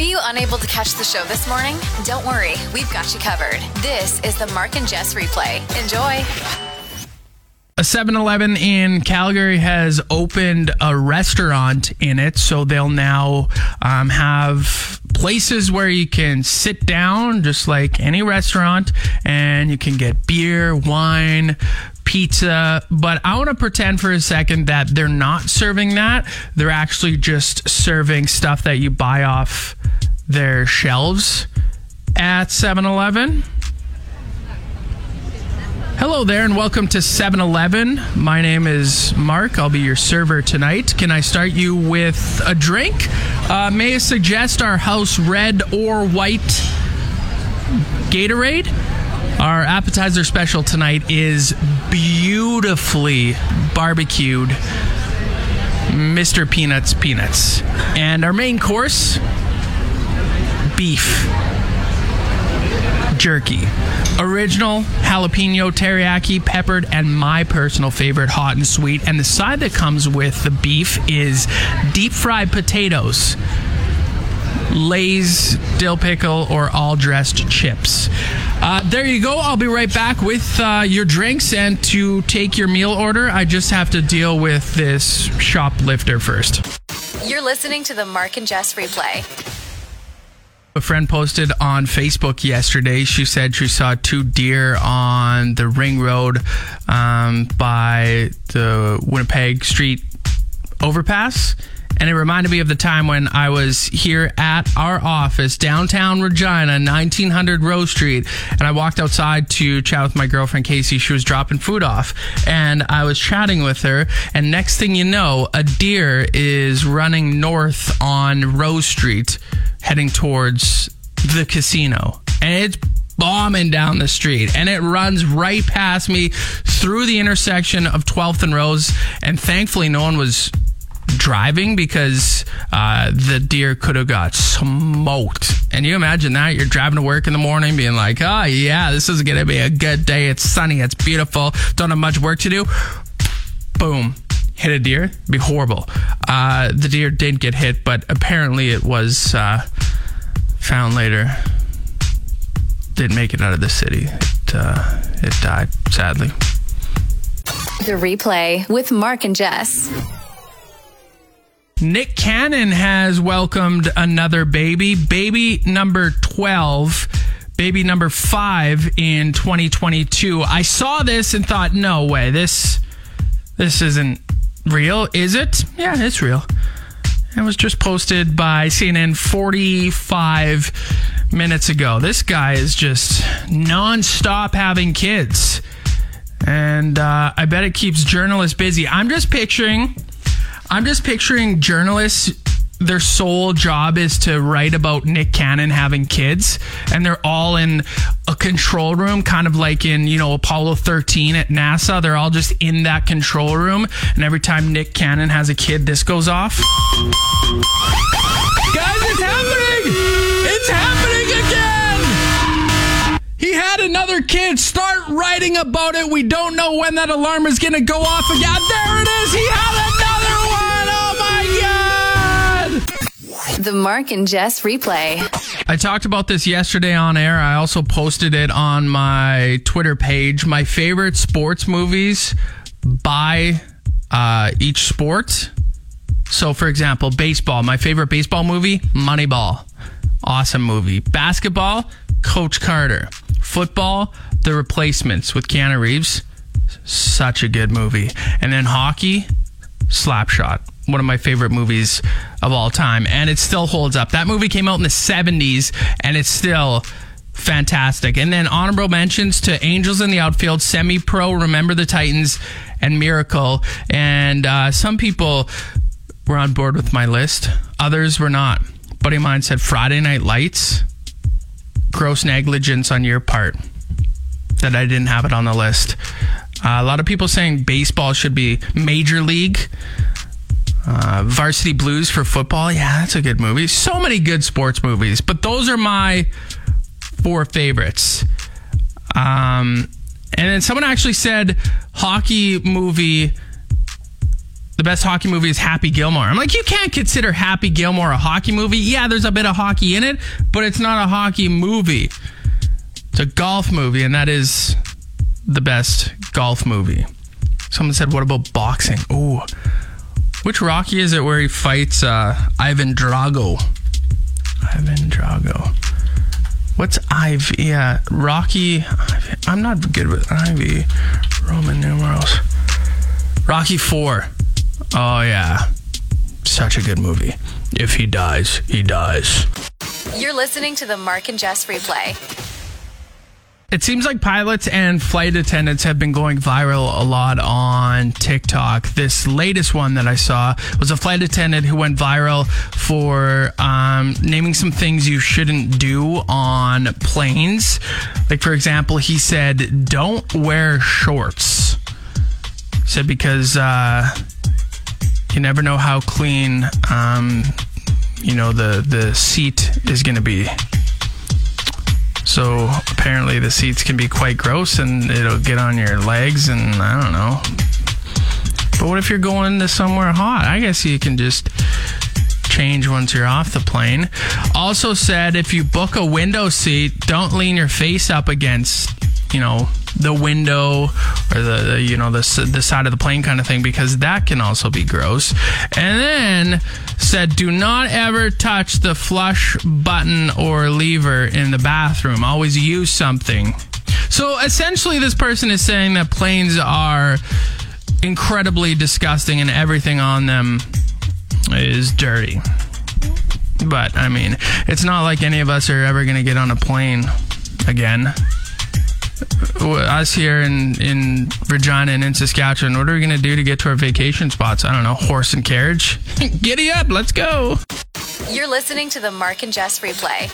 Were you unable to catch the show this morning? Don't worry, we've got you covered. This is the Mark and Jess replay. Enjoy. A 7 Eleven in Calgary has opened a restaurant in it, so they'll now um, have places where you can sit down, just like any restaurant, and you can get beer, wine, pizza. But I want to pretend for a second that they're not serving that. They're actually just serving stuff that you buy off their shelves at 7 Eleven. Hello there, and welcome to 7 Eleven. My name is Mark. I'll be your server tonight. Can I start you with a drink? Uh, may I suggest our house red or white Gatorade? Our appetizer special tonight is beautifully barbecued Mr. Peanuts Peanuts. And our main course beef jerky. Original jalapeno teriyaki, peppered, and my personal favorite, hot and sweet. And the side that comes with the beef is deep fried potatoes. Lay's dill pickle or all dressed chips. Uh, there you go. I'll be right back with uh, your drinks and to take your meal order. I just have to deal with this shoplifter first. You're listening to the Mark and Jess replay. A friend posted on Facebook yesterday. She said she saw two deer on the ring road um, by the Winnipeg Street overpass. And it reminded me of the time when I was here at our office, downtown Regina, 1900 Rose Street. And I walked outside to chat with my girlfriend, Casey. She was dropping food off. And I was chatting with her. And next thing you know, a deer is running north on Rose Street, heading towards the casino. And it's bombing down the street and it runs right past me through the intersection of 12th and Rose. And thankfully, no one was driving because uh, the deer could have got smoked. And you imagine that you're driving to work in the morning, being like, "Oh yeah, this is gonna be a good day. It's sunny. It's beautiful. Don't have much work to do." Boom. Hit a deer, be horrible. Uh, the deer did get hit, but apparently it was uh, found later. Didn't make it out of the city. It, uh, it died, sadly. The replay with Mark and Jess. Nick Cannon has welcomed another baby, baby number 12, baby number 5 in 2022. I saw this and thought, "No way. This this isn't real, is it?" Yeah, it's real. It was just posted by CNN 45 minutes ago. This guy is just nonstop having kids. And uh, I bet it keeps journalists busy. I'm just picturing I'm just picturing journalists. Their sole job is to write about Nick Cannon having kids, and they're all in a control room, kind of like in you know Apollo 13 at NASA. They're all just in that control room, and every time Nick Cannon has a kid, this goes off. Guys, it's happening! It's happening again! He had another kid. Start writing about it. We don't know when that alarm is going to go off again. There it is. He had The Mark and Jess replay. I talked about this yesterday on air. I also posted it on my Twitter page. My favorite sports movies by uh, each sport. So, for example, baseball. My favorite baseball movie, Moneyball. Awesome movie. Basketball, Coach Carter. Football, The Replacements with Keanu Reeves. Such a good movie. And then hockey, Slapshot. One of my favorite movies of all time. And it still holds up. That movie came out in the 70s and it's still fantastic. And then honorable mentions to Angels in the Outfield, Semi Pro, Remember the Titans, and Miracle. And uh, some people were on board with my list, others were not. buddy of mine said Friday Night Lights, gross negligence on your part that I didn't have it on the list. Uh, a lot of people saying baseball should be major league. Uh, Varsity Blues for football. Yeah, that's a good movie. So many good sports movies, but those are my four favorites. Um, and then someone actually said hockey movie. The best hockey movie is Happy Gilmore. I'm like, you can't consider Happy Gilmore a hockey movie. Yeah, there's a bit of hockey in it, but it's not a hockey movie. It's a golf movie, and that is the best golf movie. Someone said, what about boxing? Ooh. Which Rocky is it where he fights uh, Ivan Drago? Ivan Drago. What's IV? Yeah, Rocky. I'm not good with IV. Roman numerals. Rocky 4. Oh, yeah. Such a good movie. If he dies, he dies. You're listening to the Mark and Jess replay. It seems like pilots and flight attendants have been going viral a lot on TikTok. This latest one that I saw was a flight attendant who went viral for um, naming some things you shouldn't do on planes. Like, for example, he said, don't wear shorts. Said, because uh, you never know how clean, um, you know, the, the seat is going to be. So apparently the seats can be quite gross and it'll get on your legs and I don't know. But what if you're going to somewhere hot? I guess you can just change once you're off the plane. Also said if you book a window seat, don't lean your face up against, you know, the window or the, the you know the the side of the plane kind of thing because that can also be gross. And then said do not ever touch the flush button or lever in the bathroom. Always use something. So essentially this person is saying that planes are incredibly disgusting and everything on them is dirty. But I mean, it's not like any of us are ever going to get on a plane again us here in, in Regina and in Saskatchewan, what are we going to do to get to our vacation spots? I don't know, horse and carriage? Giddy up, let's go. You're listening to the Mark and Jess replay.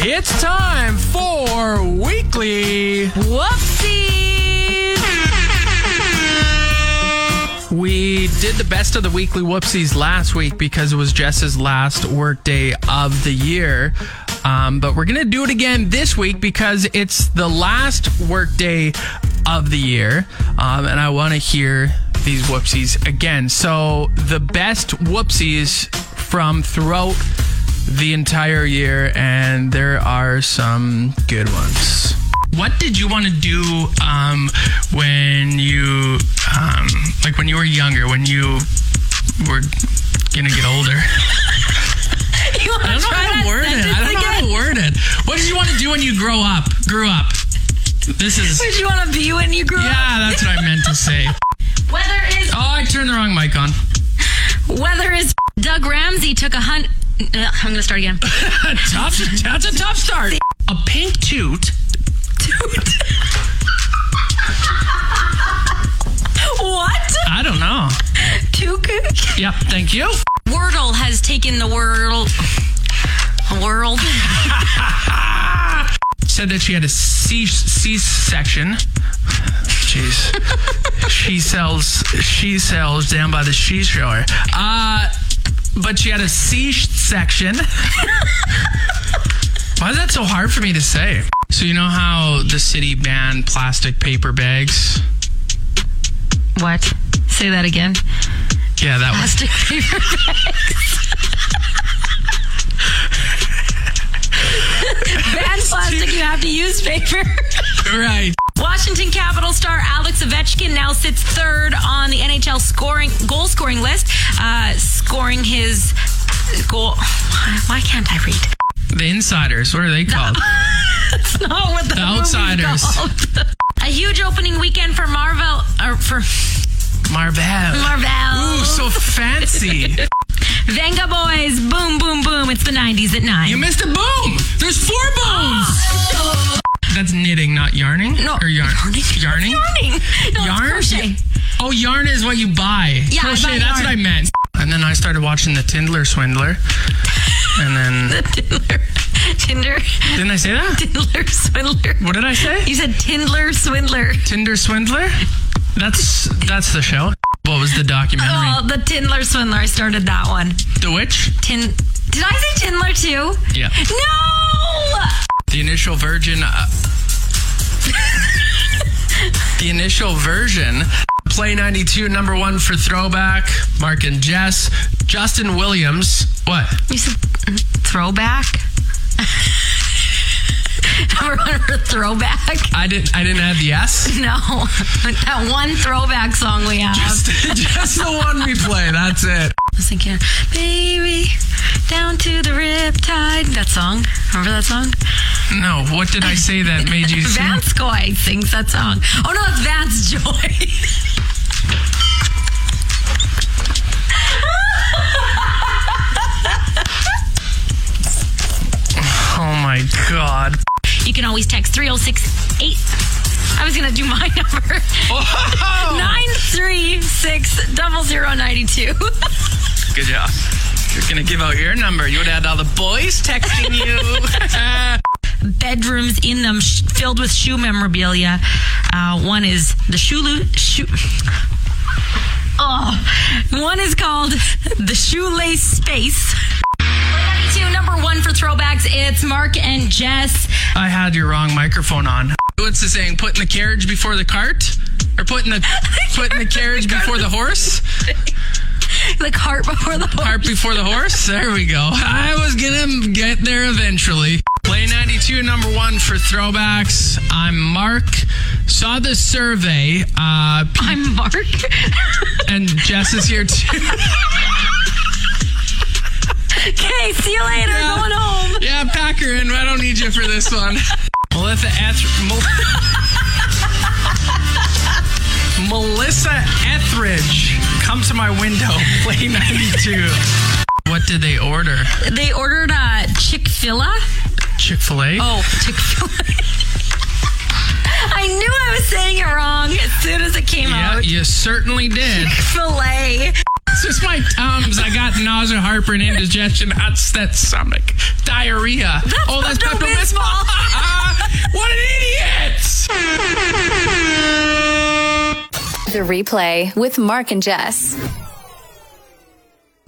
It's time for weekly Whoopsies! We did the best of the weekly whoopsies last week because it was Jess's last work day of the year. Um, but we're going to do it again this week because it's the last work day of the year. Um, and I want to hear these whoopsies again. So the best whoopsies from throughout the entire year, and there are some good ones. What did you want to do um, when you, um, like when you were younger, when you were gonna get older? You want I don't know how to word it. I don't know how to word it. What did you want to do when you grow up? Grew up. This is. What did you want to be when you grew up? Yeah, that's what I meant to say. Weather is Oh, I turned the wrong mic on. weather is. Doug Ramsey took a hunt. Uh, I'm gonna start again. tough. That's a tough start. A pink toot. Toot. what? I don't know. Took. Yep. Thank you. Wordle has taken the world. World. Said that she had a C C section. Jeez. she sells she sells down by the seashore. Uh but she had a C section. Why is that so hard for me to say? So you know how the city banned plastic paper bags? What? Say that again. Yeah, that was Plastic paper bags. Plastic, you have to use paper. right. Washington Capital star Alex Ovechkin now sits third on the NHL scoring goal scoring list, uh, scoring his goal. Why can't I read? The insiders, what are they called? That's not what the, The outsiders. A huge opening weekend for Marvel or for Marvel. Marvel. Ooh, so fancy. Vengaboys, boom, boom, boom. It's the 90s at 9. You missed a boom. There's four booms. That's knitting, not yarning. No, or yarn. yarning. Yarning. Yarning. No, yarn. crochet. Oh, yarn is what you buy. Yeah, crochet. buy that's yarn. what I meant. And then I started watching the Tindler Swindler. And then the Tindler. Tinder. didn't I say that? Tindler Swindler. What did I say? You said Tindler Swindler. Tinder Swindler? That's that's the show. What was the documentary? Oh, the Tindler Swindler. I started that one. The Witch? Tin. Did I say Tindler too? Yeah. No! The initial version. Uh, the initial version. Play 92, number one for throwback. Mark and Jess. Justin Williams. What? You said throwback? Number one for throwback? I didn't. I didn't add the S. No. that one throwback song we have. Just, just the one we play. That's it. I was thinking, baby, down to the riptide. That song. Remember that song? No. What did I say that made you sing? Vance Coy sings that song. Oh no, it's Vance Joy. Oh my god. You can always text 3068. I was gonna do my number. Nine three six double zero ninety two. good job. You're gonna give out your number. You would have all the boys texting you. Bedrooms in them sh- filled with shoe memorabilia. Uh, one is the shoe shoe. Oh, one is called the shoelace space. 92, number one for throwbacks. It's Mark and Jess. I had your wrong microphone on. What's the saying? Putting the carriage before the cart, or putting the putting the carriage before the horse? The cart before the horse. Cart before the horse. There we go. I was gonna get there eventually. Play 92, number one for throwbacks. I'm Mark. Saw the survey. Uh, pe- I'm Mark. and Jess is here too. Okay, see you later. Yeah. Going home. Yeah, pack her in. I don't need you for this one. Melissa Eth- Mel- Melissa Etheridge, come to my window. Play 92. What did they order? They ordered uh, Chick Fil A. Chick fil A? Oh, Chick Fil A. I knew I was saying it wrong as soon as it came yeah, out. you certainly did. Filet. It's just my Tums. I got nausea, heartburn, indigestion, upset stomach, diarrhea. oh, that's Pepto Pepto-Bismol. what an idiot! The replay with Mark and Jess.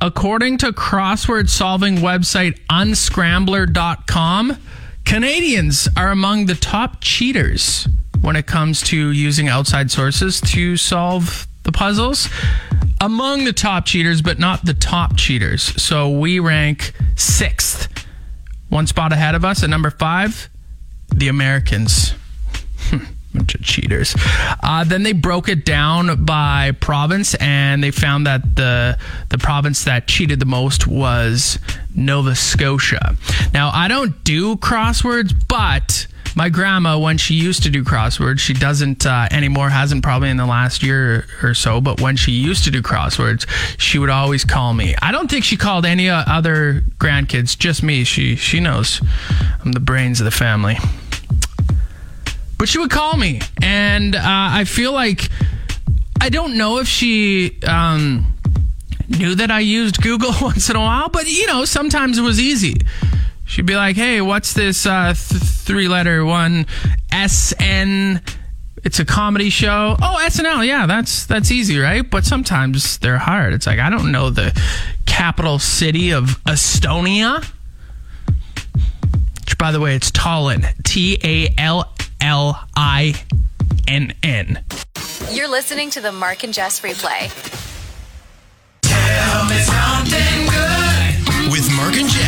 According to crossword solving website unscrambler.com, Canadians are among the top cheaters when it comes to using outside sources to solve the puzzles. Among the top cheaters, but not the top cheaters. So we rank sixth. One spot ahead of us at number five, the Americans. bunch of cheaters. Uh, then they broke it down by province, and they found that the the province that cheated the most was Nova Scotia. Now I don't do crosswords, but my grandma, when she used to do crosswords, she doesn't uh, anymore. Hasn't probably in the last year or so. But when she used to do crosswords, she would always call me. I don't think she called any uh, other grandkids, just me. She she knows I'm the brains of the family but she would call me and uh, i feel like i don't know if she um, knew that i used google once in a while but you know sometimes it was easy she'd be like hey what's this uh, th- three letter one sn it's a comedy show. Oh snl yeah that's that's easy right? But sometimes they're hard. It's like i don't know the capital city of estonia. Which by the way it's tallinn. T-a-l-l-i-n-n You're listening to the Mark and Jess replay. With Mark and Jess.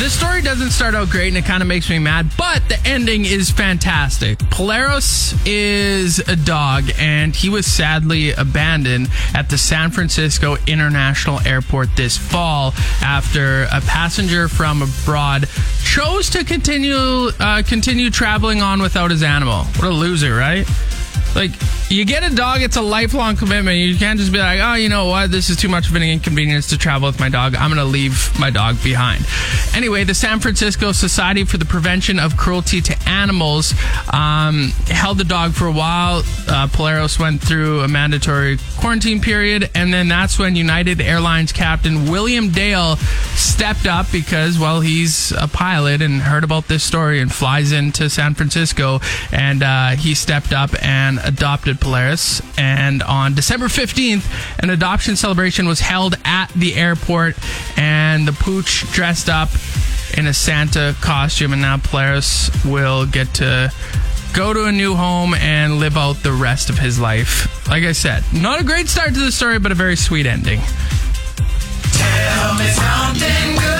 This story doesn't start out great and it kind of makes me mad, but the ending is fantastic. Polaris is a dog and he was sadly abandoned at the San Francisco International Airport this fall after a passenger from abroad chose to continue uh, continue traveling on without his animal. What a loser, right? Like you get a dog, it's a lifelong commitment. You can't just be like, oh, you know what, this is too much of an inconvenience to travel with my dog. I'm gonna leave my dog behind. Anyway, the San Francisco Society for the Prevention of Cruelty to Animals um, held the dog for a while. Uh, Polaris went through a mandatory quarantine period, and then that's when United Airlines captain William Dale stepped up because, well, he's a pilot and heard about this story and flies into San Francisco, and uh, he stepped up and adopted Polaris. And on December 15th, an adoption celebration was held at the airport, and the pooch dressed up in a Santa costume, and now Polaris will get to go to a new home and live out the rest of his life. Like I said, not a great start to the story, but a very sweet ending. Tell me something good.